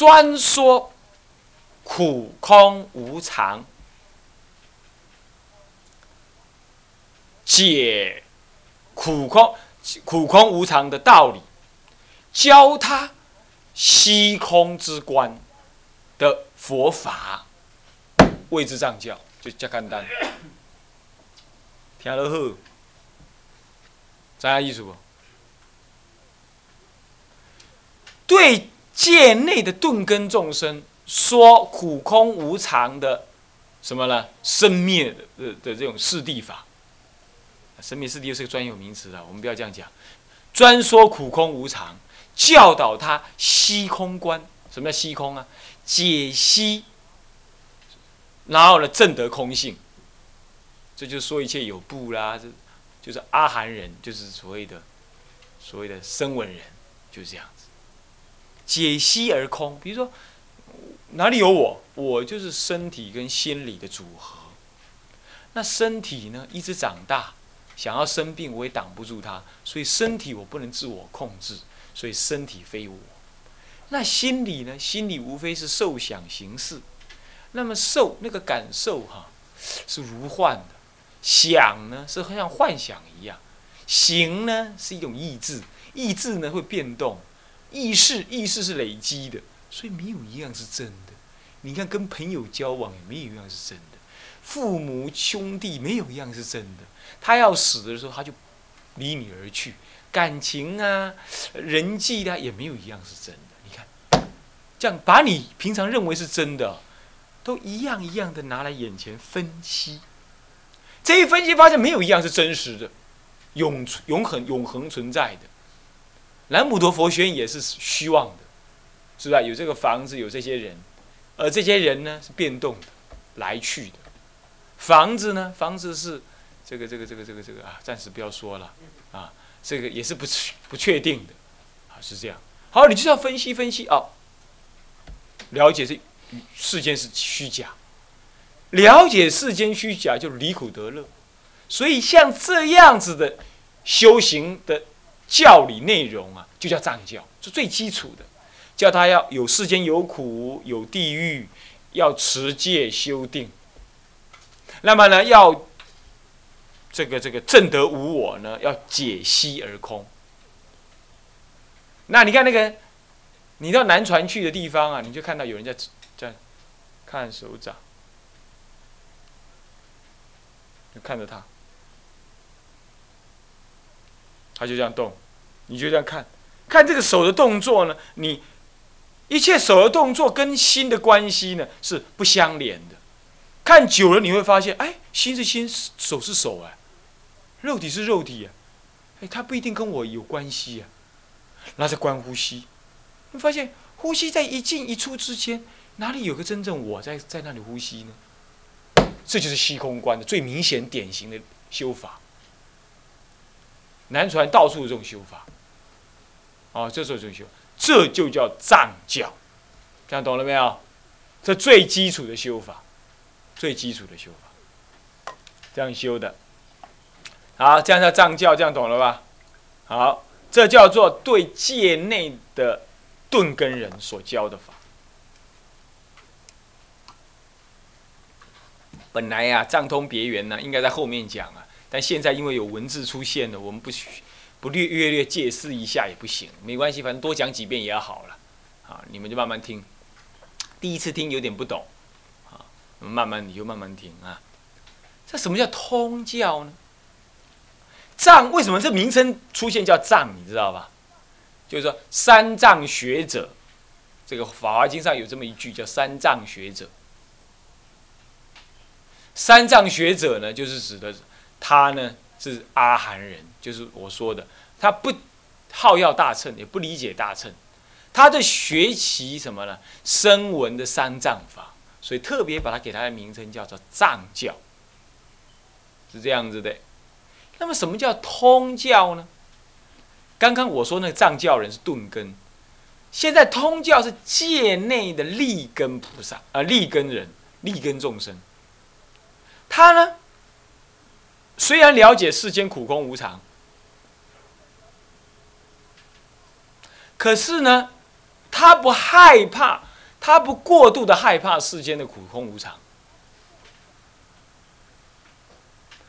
专说苦空无常，解苦空苦空无常的道理，教他虚空之观的佛法，谓之藏教，就这简单。听得好，知影意思不？对界内的顿根众生说苦空无常的什么呢？生灭的的的这种四谛法，生灭四谛又是个专有名词啊，我们不要这样讲。专说苦空无常，教导他虚空观。什么叫虚空啊？解析，然后呢，证得空性。这就是说一切有部啦，这就是阿含人，就是所谓的所谓的声闻人，就是这样。解析而空，比如说哪里有我？我就是身体跟心理的组合。那身体呢，一直长大，想要生病，我也挡不住它，所以身体我不能自我控制，所以身体非我。那心理呢？心理无非是受想行识。那么受那个感受哈，是如幻的；想呢，是像幻想一样；行呢，是一种意志，意志呢会变动。意识意识是累积的，所以没有一样是真的。你看，跟朋友交往也没有一样是真的，父母兄弟没有一样是真的。他要死的时候，他就离你而去。感情啊，人际啊也没有一样是真的。你看，这样把你平常认为是真的，都一样一样的拿来眼前分析。这一分析，发现没有一样是真实的，永永恒永恒存在的。南普陀佛学院也是虚妄的，是吧？有这个房子，有这些人，而这些人呢是变动的，来去的。房子呢，房子是这个这个这个这个这个啊，暂时不要说了啊，这个也是不不确定的，啊，是这样。好，你就要分析分析啊，了解这世间是虚假，了解世间虚假就离苦得乐。所以像这样子的修行的。教理内容啊，就叫藏教，是最基础的，叫他要有世间有苦有地狱，要持戒修定。那么呢，要这个这个正得无我呢，要解析而空。那你看那个，你到南传去的地方啊，你就看到有人在在看手掌，就看着他。他就这样动，你就这样看，看这个手的动作呢？你一切手的动作跟心的关系呢是不相连的。看久了你会发现，哎，心是心，手是手哎，肉体是肉体，哎，它不一定跟我有关系啊。那在观呼吸，你发现呼吸在一进一出之间，哪里有个真正我在在那里呼吸呢？这就是虚空观的最明显典型的修法。南传到处这种修法，哦，这时候这种修，这就叫藏教，这样懂了没有？这最基础的修法，最基础的修法，这样修的，好，这样叫藏教，这样懂了吧？好，这叫做对界内的顿根人所教的法。本来呀，藏通别圆呢，应该在后面讲啊。但现在因为有文字出现了，我们不不略略略解释一下也不行，没关系，反正多讲几遍也好了，啊，你们就慢慢听。第一次听有点不懂，啊，慢慢你就慢慢听啊。这什么叫通教呢？藏为什么这名称出现叫藏？你知道吧？就是说三藏学者，这个《法华经》上有这么一句叫三藏学者。三藏学者呢，就是指的。他呢是阿含人，就是我说的，他不好要大乘，也不理解大乘，他的学习什么呢？声闻的三藏法，所以特别把它给他的名称叫做藏教，是这样子的。那么什么叫通教呢？刚刚我说那个藏教人是顿根，现在通教是界内的立根菩萨啊，立根人、立根众生，他呢？虽然了解世间苦空无常，可是呢，他不害怕他不过度的害怕世间的苦空无常，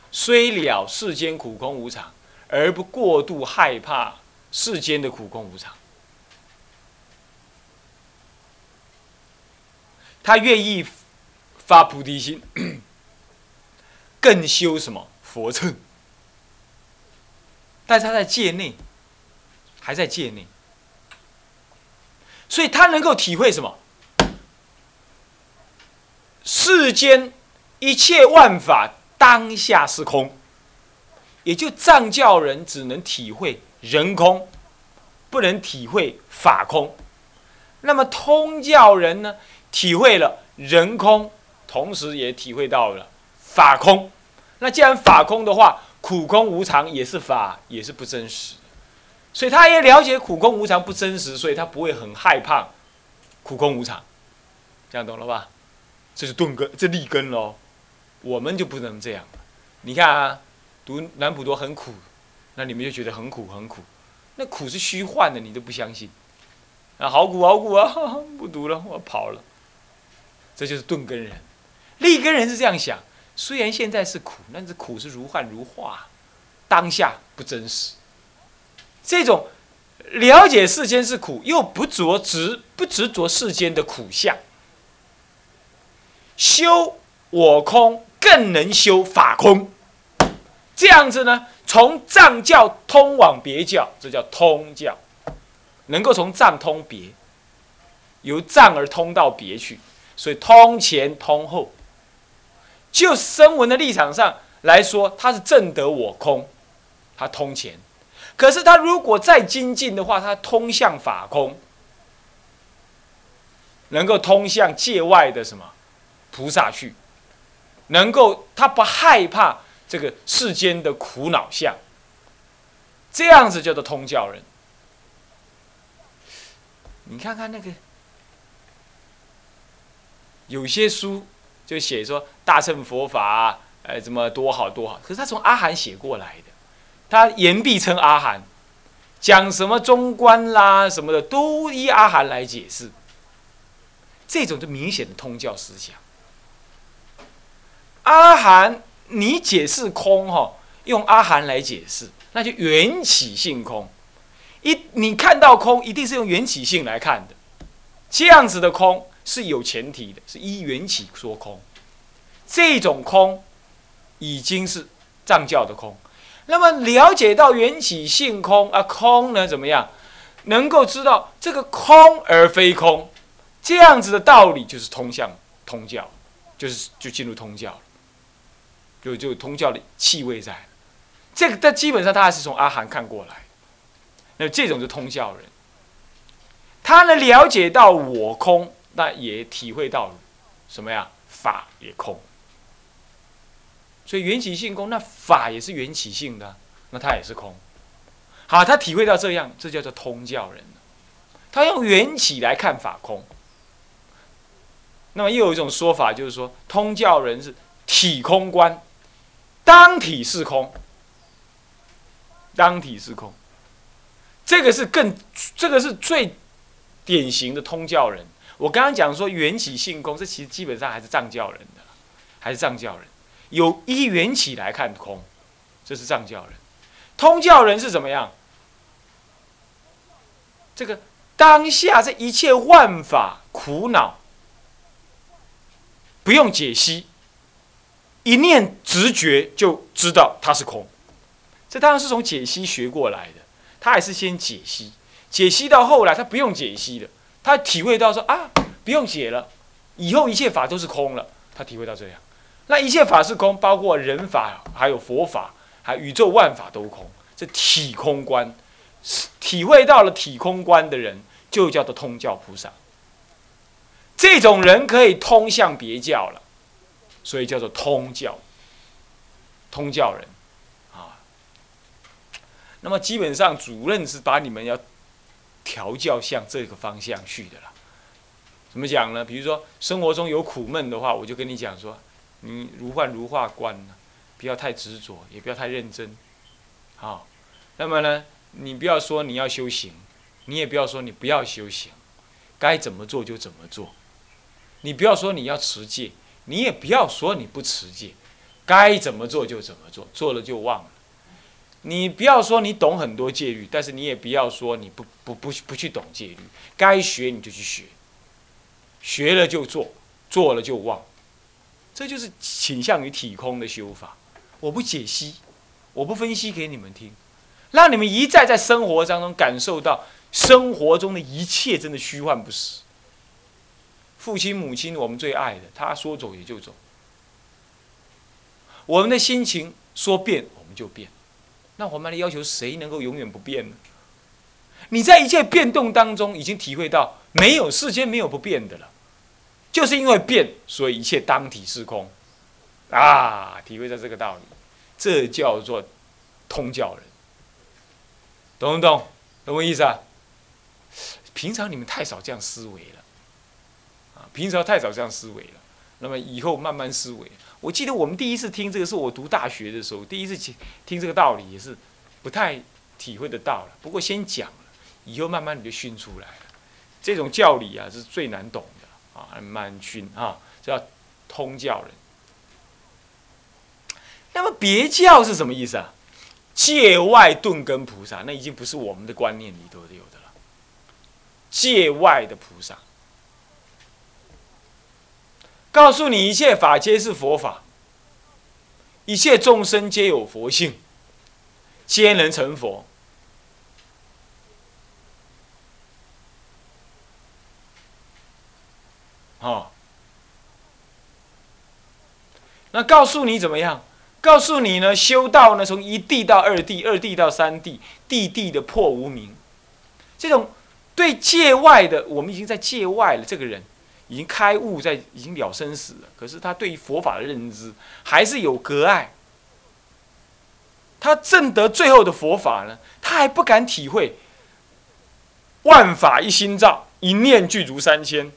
虽了世间苦空无常，而不过度害怕世间的苦空无常。他愿意发菩提心，更修什么佛乘？但是他在界内，还在界内，所以他能够体会什么？世间一切万法当下是空，也就藏教人只能体会人空，不能体会法空。那么通教人呢？体会了人空，同时也体会到了法空。那既然法空的话，苦空无常也是法，也是不真实。所以他也了解苦空无常不真实，所以他不会很害怕苦空无常。这样懂了吧？这是钝根，这立根喽。我们就不能这样。你看啊，读南普陀很苦，那你们就觉得很苦很苦。那苦是虚幻的，你都不相信。啊，好苦好苦啊！不读了，我跑了。这就是钝根人，立根人是这样想：虽然现在是苦，但是苦是如幻如化，当下不真实。这种了解世间是苦，又不着执不执着世间的苦相，修我空更能修法空。这样子呢，从藏教通往别教，这叫通教，能够从藏通别，由藏而通到别去。所以通前通后，就声闻的立场上来说，他是正得我空，他通前；可是他如果再精进的话，他通向法空，能够通向界外的什么菩萨去，能够他不害怕这个世间的苦恼相，这样子叫做通教人。你看看那个。有些书就写说大乘佛法，哎，怎么多好多好？可是他从阿含写过来的，他言必称阿含，讲什么中观啦什么的，都依阿含来解释。这种就明显的通教思想。阿含，你解释空哈，用阿含来解释，那就缘起性空。一你看到空，一定是用缘起性来看的，这样子的空。是有前提的，是依缘起说空，这种空已经是藏教的空。那么了解到缘起性空啊，空呢怎么样？能够知道这个空而非空，这样子的道理就是通向通教，就是就进入通教了，就就通教的气味在。这个但基本上他还是从阿含看过来，那这种是通教人，他能了解到我空。那也体会到什么呀？法也空，所以缘起性空，那法也是缘起性的，那它也是空。好，他体会到这样，这叫做通教人。他用缘起来看法空。那么又有一种说法，就是说通教人是体空观，当体是空，当体是空。这个是更，这个是最典型的通教人。我刚刚讲说缘起性空，这其实基本上还是藏教人的，还是藏教人，有依缘起来看空，这是藏教人。通教人是怎么样？这个当下这一切万法苦恼，不用解析，一念直觉就知道它是空。这当然是从解析学过来的，他还是先解析，解析到后来他不用解析了。他体会到说啊，不用写了，以后一切法都是空了。他体会到这样，那一切法是空，包括人法，还有佛法，还宇宙万法都空。这体空观，体会到了体空观的人，就叫做通教菩萨。这种人可以通向别教了，所以叫做通教，通教人啊。那么基本上主任是把你们要。调教向这个方向去的啦。怎么讲呢？比如说生活中有苦闷的话，我就跟你讲说，你如幻如化观呢，不要太执着，也不要太认真，好。那么呢，你不要说你要修行，你也不要说你不要修行，该怎么做就怎么做，你不要说你要持戒，你也不要说你不持戒，该怎么做就怎么做，做了就忘了。你不要说你懂很多戒律，但是你也不要说你不不不不去懂戒律，该学你就去学，学了就做，做了就忘，这就是倾向于体空的修法。我不解析，我不分析给你们听，让你们一再在生活当中感受到生活中的一切真的虚幻不实。父亲母亲，我们最爱的，他说走也就走。我们的心情说变我们就变。那我们来要求谁能够永远不变呢？你在一切变动当中，已经体会到没有世间没有不变的了，就是因为变，所以一切当体是空，啊，体会到这个道理，这叫做通教人，懂不懂？懂我意思啊？平常你们太少这样思维了，啊，平常太少这样思维了，那么以后慢慢思维。我记得我们第一次听这个，是我读大学的时候，第一次听听这个道理，也是不太体会得到了。不过先讲了，以后慢慢你就熏出来了。这种教理啊，是最难懂的啊，慢熏啊，叫通教人。那么别教是什么意思啊？界外顿根菩萨，那已经不是我们的观念里头有的了。界外的菩萨。告诉你，一切法皆是佛法，一切众生皆有佛性，皆能成佛。哦，那告诉你怎么样？告诉你呢，修道呢，从一地到二地，二地到三地，地地的破无明，这种对界外的，我们已经在界外了。这个人。已经开悟，在已经了生死了。可是他对于佛法的认知还是有隔碍。他证得最后的佛法呢，他还不敢体会万法一心造，一念具足三千。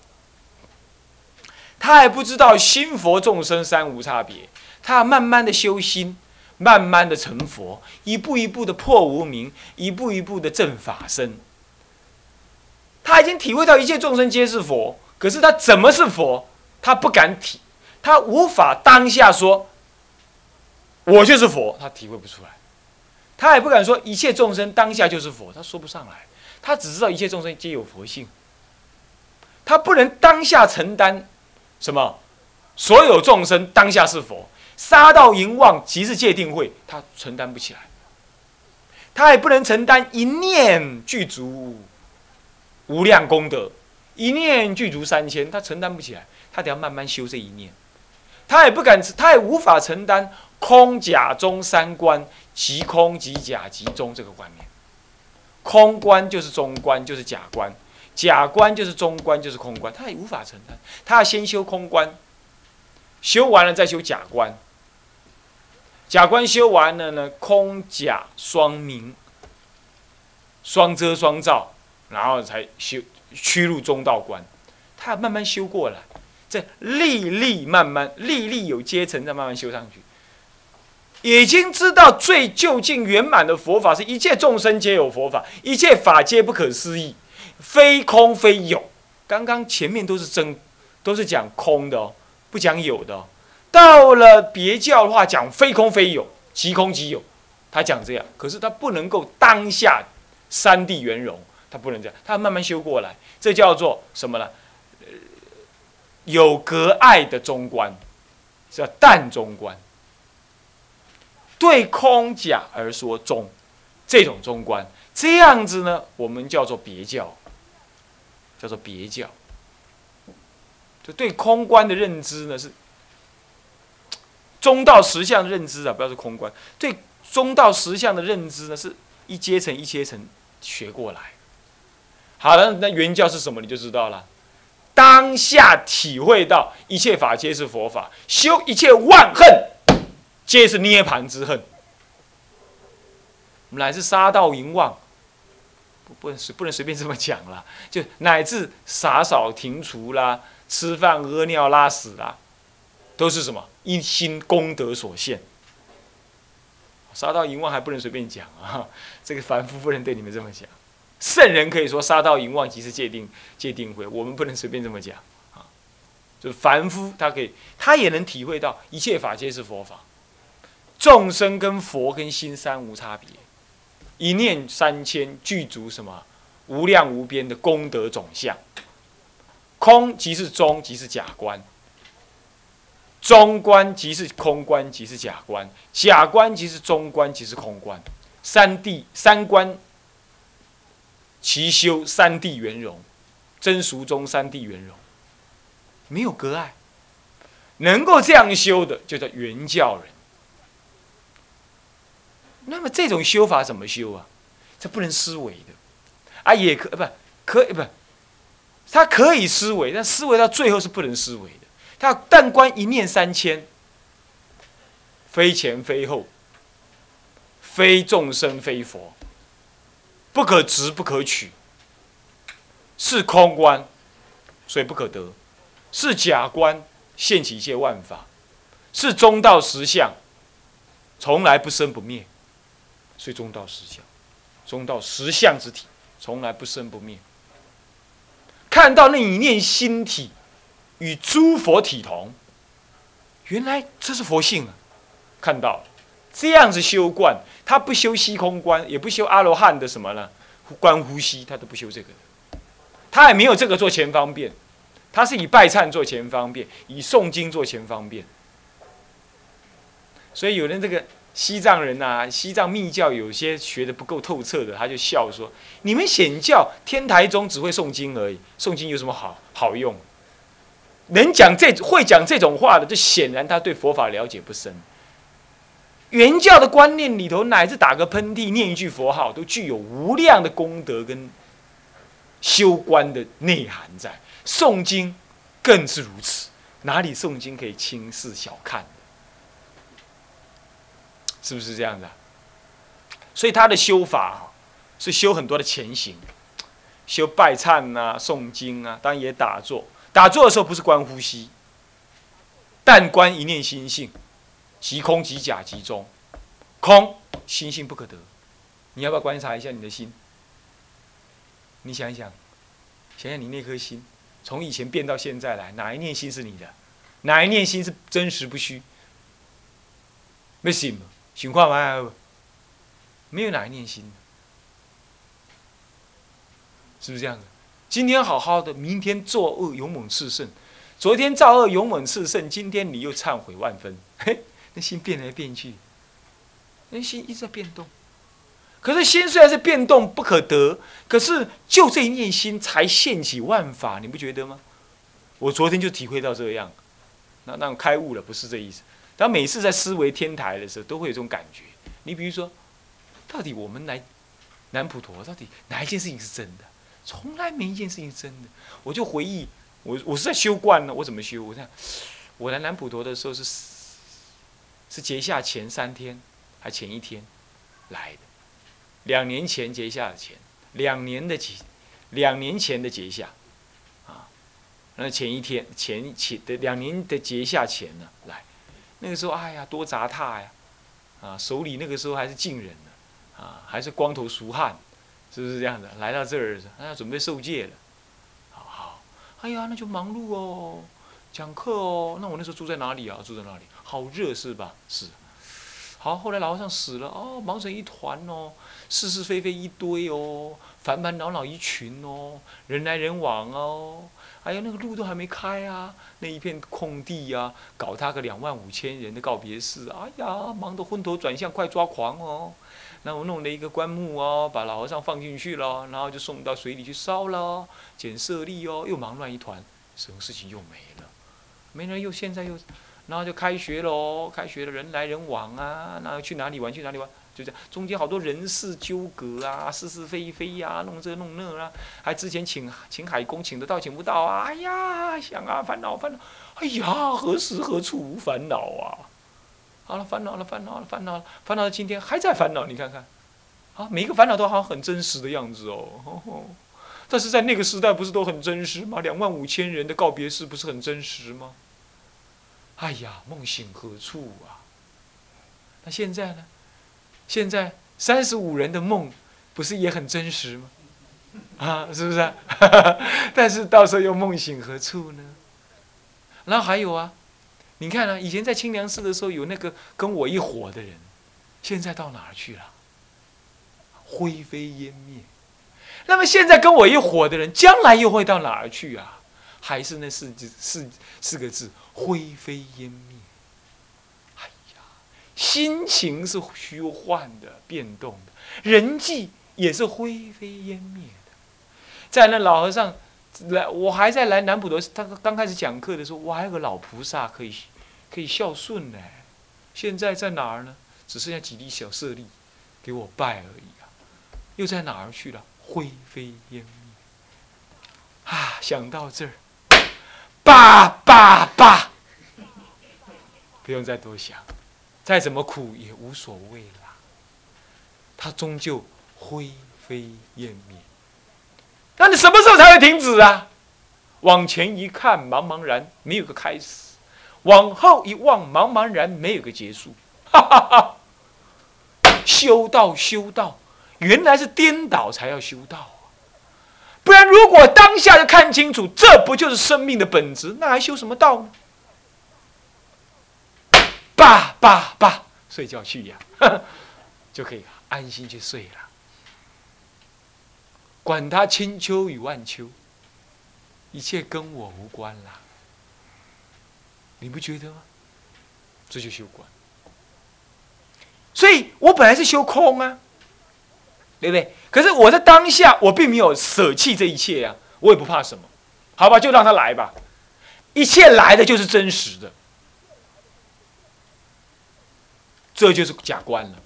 他还不知道心佛众生三无差别。他慢慢的修心，慢慢的成佛，一步一步的破无明，一步一步的正法身。他已经体会到一切众生皆是佛。可是他怎么是佛？他不敢体，他无法当下说，我就是佛，他体会不出来。他也不敢说一切众生当下就是佛，他说不上来。他只知道一切众生皆有佛性，他不能当下承担什么，所有众生当下是佛，杀道淫妄即是界定会，他承担不起来。他也不能承担一念具足无量功德。一念具足三千，他承担不起来，他得要慢慢修这一念，他也不敢，他也无法承担空假中三观，即空即假即中这个观念。空观就是中观，就是假观；假观就是中观，就是空观。他也无法承担，他要先修空观，修完了再修假观。假观修完了呢，空假双明，双遮双照，然后才修。屈入中道观，他要慢慢修过来，这历历慢慢，历历有阶层，再慢慢修上去。已经知道最究竟圆满的佛法是一切众生皆有佛法，一切法皆不可思议，非空非有。刚刚前面都是真，都是讲空的哦，不讲有的哦。到了别教的话，讲非空非有，即空即有。他讲这样，可是他不能够当下三地圆融。他不能这样，他慢慢修过来，这叫做什么呢？有隔碍的中观，叫淡中观。对空假而说中，这种中观，这样子呢，我们叫做别教，叫做别教。就对空观的认知呢，是中道实相的认知啊，不要说空观。对中道实相的认知呢，是一阶层一阶层学过来。好了，那原教是什么？你就知道了。当下体会到一切法皆是佛法，修一切万恨，皆是涅盘之恨。乃至杀盗淫妄，不不能不能随便这么讲了。就乃至洒扫庭除啦，吃饭屙尿拉屎啦，都是什么一心功德所现。杀盗淫妄还不能随便讲啊，这个凡夫不能对你们这么讲。圣人可以说杀盗淫妄即是界定界定会，我们不能随便这么讲啊。就是凡夫他可以，他也能体会到一切法皆是佛法，众生跟佛跟心三无差别，一念三千具足什么无量无边的功德总相。空即是中，即是假观；中观即是空观，即是假观；假观即是中观，即是空观。三谛三观，其修三谛圆融，真俗中三谛圆融，没有隔碍。能够这样修的，就叫圆教人。那么这种修法怎么修啊？这不能思维的，啊，也可不可以不？他可以思维，但思维到最后是不能思维的。他但观一念三千，非前非后，非众生非佛，不可执不可取，是空观，所以不可得；是假观，现起一切万法；是中道实相，从来不生不灭，所以中道实相，中道实相之体，从来不生不灭。看到那一念心体与诸佛体同，原来这是佛性啊！看到这样子修观，他不修虚空观，也不修阿罗汉的什么呢？观呼吸，他都不修这个，他也没有这个做前方便，他是以拜忏做前方便，以诵经做前方便。所以有人这个。西藏人呐，西藏密教有些学的不够透彻的，他就笑说：“你们显教天台宗只会诵经而已，诵经有什么好好用？能讲这会讲这种话的，就显然他对佛法了解不深。原教的观念里头，乃至打个喷嚏、念一句佛号，都具有无量的功德跟修观的内涵在。诵经更是如此，哪里诵经可以轻视小看？”是不是这样子？所以他的修法是修很多的前行，修拜忏呐、诵经啊，当然也打坐。打坐的时候不是观呼吸，但观一念心性，即空即假即中，空心性不可得。你要不要观察一下你的心？你想一想，想想你那颗心，从以前变到现在来，哪一念心是你的？哪一念心是真实不虚？没信吗？情况嘛，没有哪一念心，是不是这样子？今天好好的，明天作恶勇猛炽盛；昨天造恶勇猛炽盛，今天你又忏悔万分。嘿，那心变来变去，那心一直在变动。可是心虽然是变动不可得，可是就这一念心才现起万法，你不觉得吗？我昨天就体会到这样，那那种开悟了，不是这意思。当每次在思维天台的时候，都会有这种感觉。你比如说，到底我们来南普陀，到底哪一件事情是真的？从来没一件事情是真的。我就回忆，我我是在修观呢，我怎么修？我想我来南普陀的时候是是结下前三天，还前一天来的。两年前结下的钱，两年的结，两年前的结下，啊，那前一天前前的两年的结下钱呢来。那个时候，哎呀，多杂沓呀，啊，手里那个时候还是净人呢，啊，还是光头熟汉，是不是这样的？来到这儿，哎呀，准备受戒了，好好，哎呀，那就忙碌哦，讲课哦。那我那时候住在哪里啊？住在哪里？好热是吧？是。好，后来老和尚死了，哦，忙成一团哦，是是非非一堆哦，烦烦恼恼一群哦，人来人往哦。哎呀，那个路都还没开啊，那一片空地呀，搞他个两万五千人的告别式，哎呀，忙得昏头转向，快抓狂哦！那我弄了一个棺木哦，把老和尚放进去了，然后就送到水里去烧了，捡舍利哦，又忙乱一团，什么事情又没了？没了又现在又，然后就开学喽，开学了人来人往啊，那去哪里玩去哪里玩？就这样，中间好多人事纠葛啊，是是非非呀，弄这弄那啊，还之前请请海公请得到请不到啊，哎呀，想啊烦恼烦恼，哎呀何时何处无烦恼啊？好了烦恼了烦恼了烦恼了烦恼到今天还在烦恼，你看看，啊每一个烦恼都好像很真实的样子哦，但是在那个时代不是都很真实吗？两万五千人的告别式不是很真实吗？哎呀梦醒何处啊？那现在呢？现在三十五人的梦，不是也很真实吗？啊，是不是？但是到时候又梦醒何处呢？然后还有啊，你看啊，以前在清凉寺的时候有那个跟我一伙的人，现在到哪儿去了？灰飞烟灭。那么现在跟我一伙的人，将来又会到哪儿去啊？还是那四字四四个字：灰飞烟灭。哎呀，心情是虚幻的、变动的，人际也是灰飞烟灭的。在那老和尚来，我还在来南普陀，他刚开始讲课的时候，我还有个老菩萨可以可以孝顺呢。现在在哪儿呢？只剩下几粒小舍利给我拜而已啊！又在哪儿去了？灰飞烟灭。啊，想到这儿，爸爸爸，不用再多想，再怎么苦也无所谓啦。他终究灰飞烟灭。那你什么时候才会停止啊？往前一看，茫茫然没有个开始；往后一望，茫茫然没有个结束。哈哈哈！修道，修道。原来是颠倒才要修道啊！不然如果当下就看清楚，这不就是生命的本质？那还修什么道呢？爸爸爸，睡觉去呀，就可以安心去睡了。管他千秋与万秋，一切跟我无关啦。你不觉得吗？这就修观。所以我本来是修空啊。对不对？可是我在当下，我并没有舍弃这一切呀，我也不怕什么，好吧，就让他来吧，一切来的就是真实的，这就是假观了。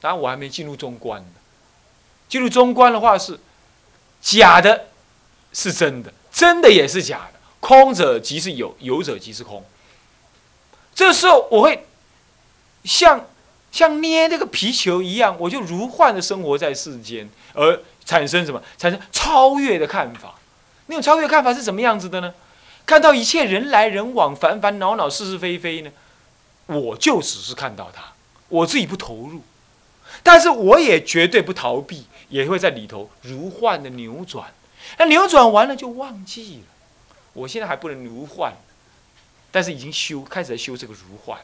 当然，我还没进入中观呢。进入中观的话是假的，是真的；真的也是假的。空者即是有，有者即是空。这时候我会像。像捏那个皮球一样，我就如幻的生活在世间，而产生什么？产生超越的看法。那种超越看法是什么样子的呢？看到一切人来人往、烦烦恼恼、是是非非呢？我就只是看到它，我自己不投入，但是我也绝对不逃避，也会在里头如幻的扭转。那扭转完了就忘记了。我现在还不能如幻，但是已经修，开始在修这个如幻。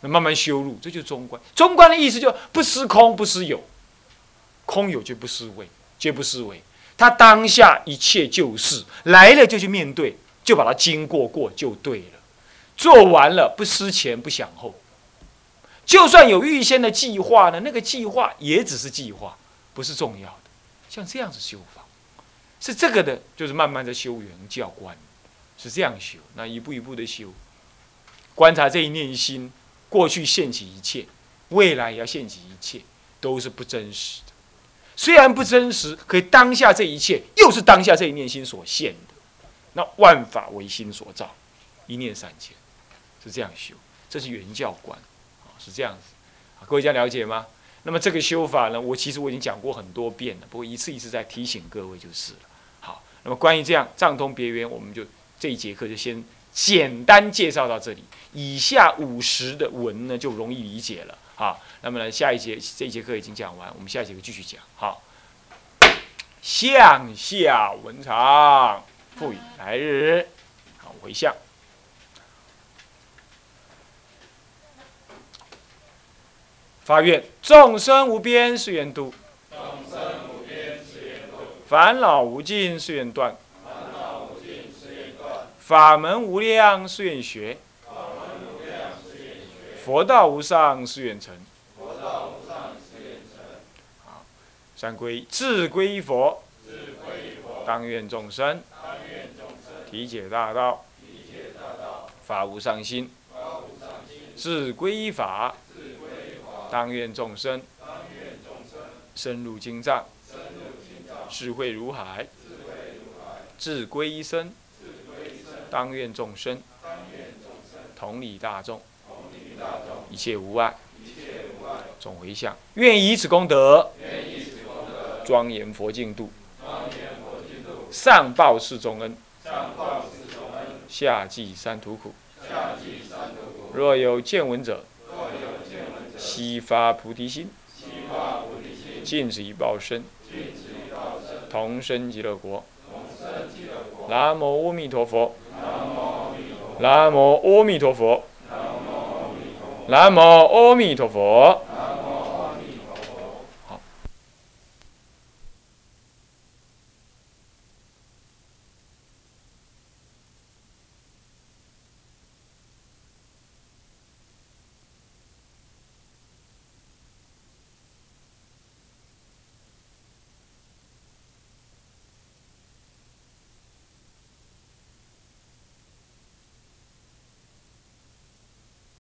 那慢慢修入，这就是中观。中观的意思就不失空，不失有，空有就不失为，绝不失为。他当下一切就是来了就去面对，就把它经过过就对了。做完了不思前不想后，就算有预先的计划呢，那个计划也只是计划，不是重要的。像这样子修法，是这个的，就是慢慢的修圆教观，是这样修。那一步一步的修，观察这一念心。过去现起一切，未来要现起一切，都是不真实的。虽然不真实，可当下这一切又是当下这一念心所现的。那万法唯心所造，一念三千，是这样修。这是原教观，啊，是这样子。各位家了解吗？那么这个修法呢，我其实我已经讲过很多遍了，不过一次一次在提醒各位就是了。好，那么关于这样藏通别圆，我们就这一节课就先。简单介绍到这里，以下五十的文呢就容易理解了好。那么呢，下一节这一节课已经讲完，我们下一节课继续讲。好，向下文长，赋予来日，好回向。发愿众生无边誓愿度，众生无边誓愿度，烦恼无尽誓愿断。法门无量誓愿学，佛道无上誓愿成。好，三归自归佛，当愿众生。体解大道，法无上心。自归法，当愿众生深入经藏，智慧如海。智归一生。当愿众生，同理大众，一切无碍，总回向，愿以此功德，庄严佛净土，上报四重恩，下济三途苦。若有见闻者，悉发菩提心，尽此一报身，同生极乐国。南无阿弥陀佛。南无阿弥陀佛。南无阿弥陀佛。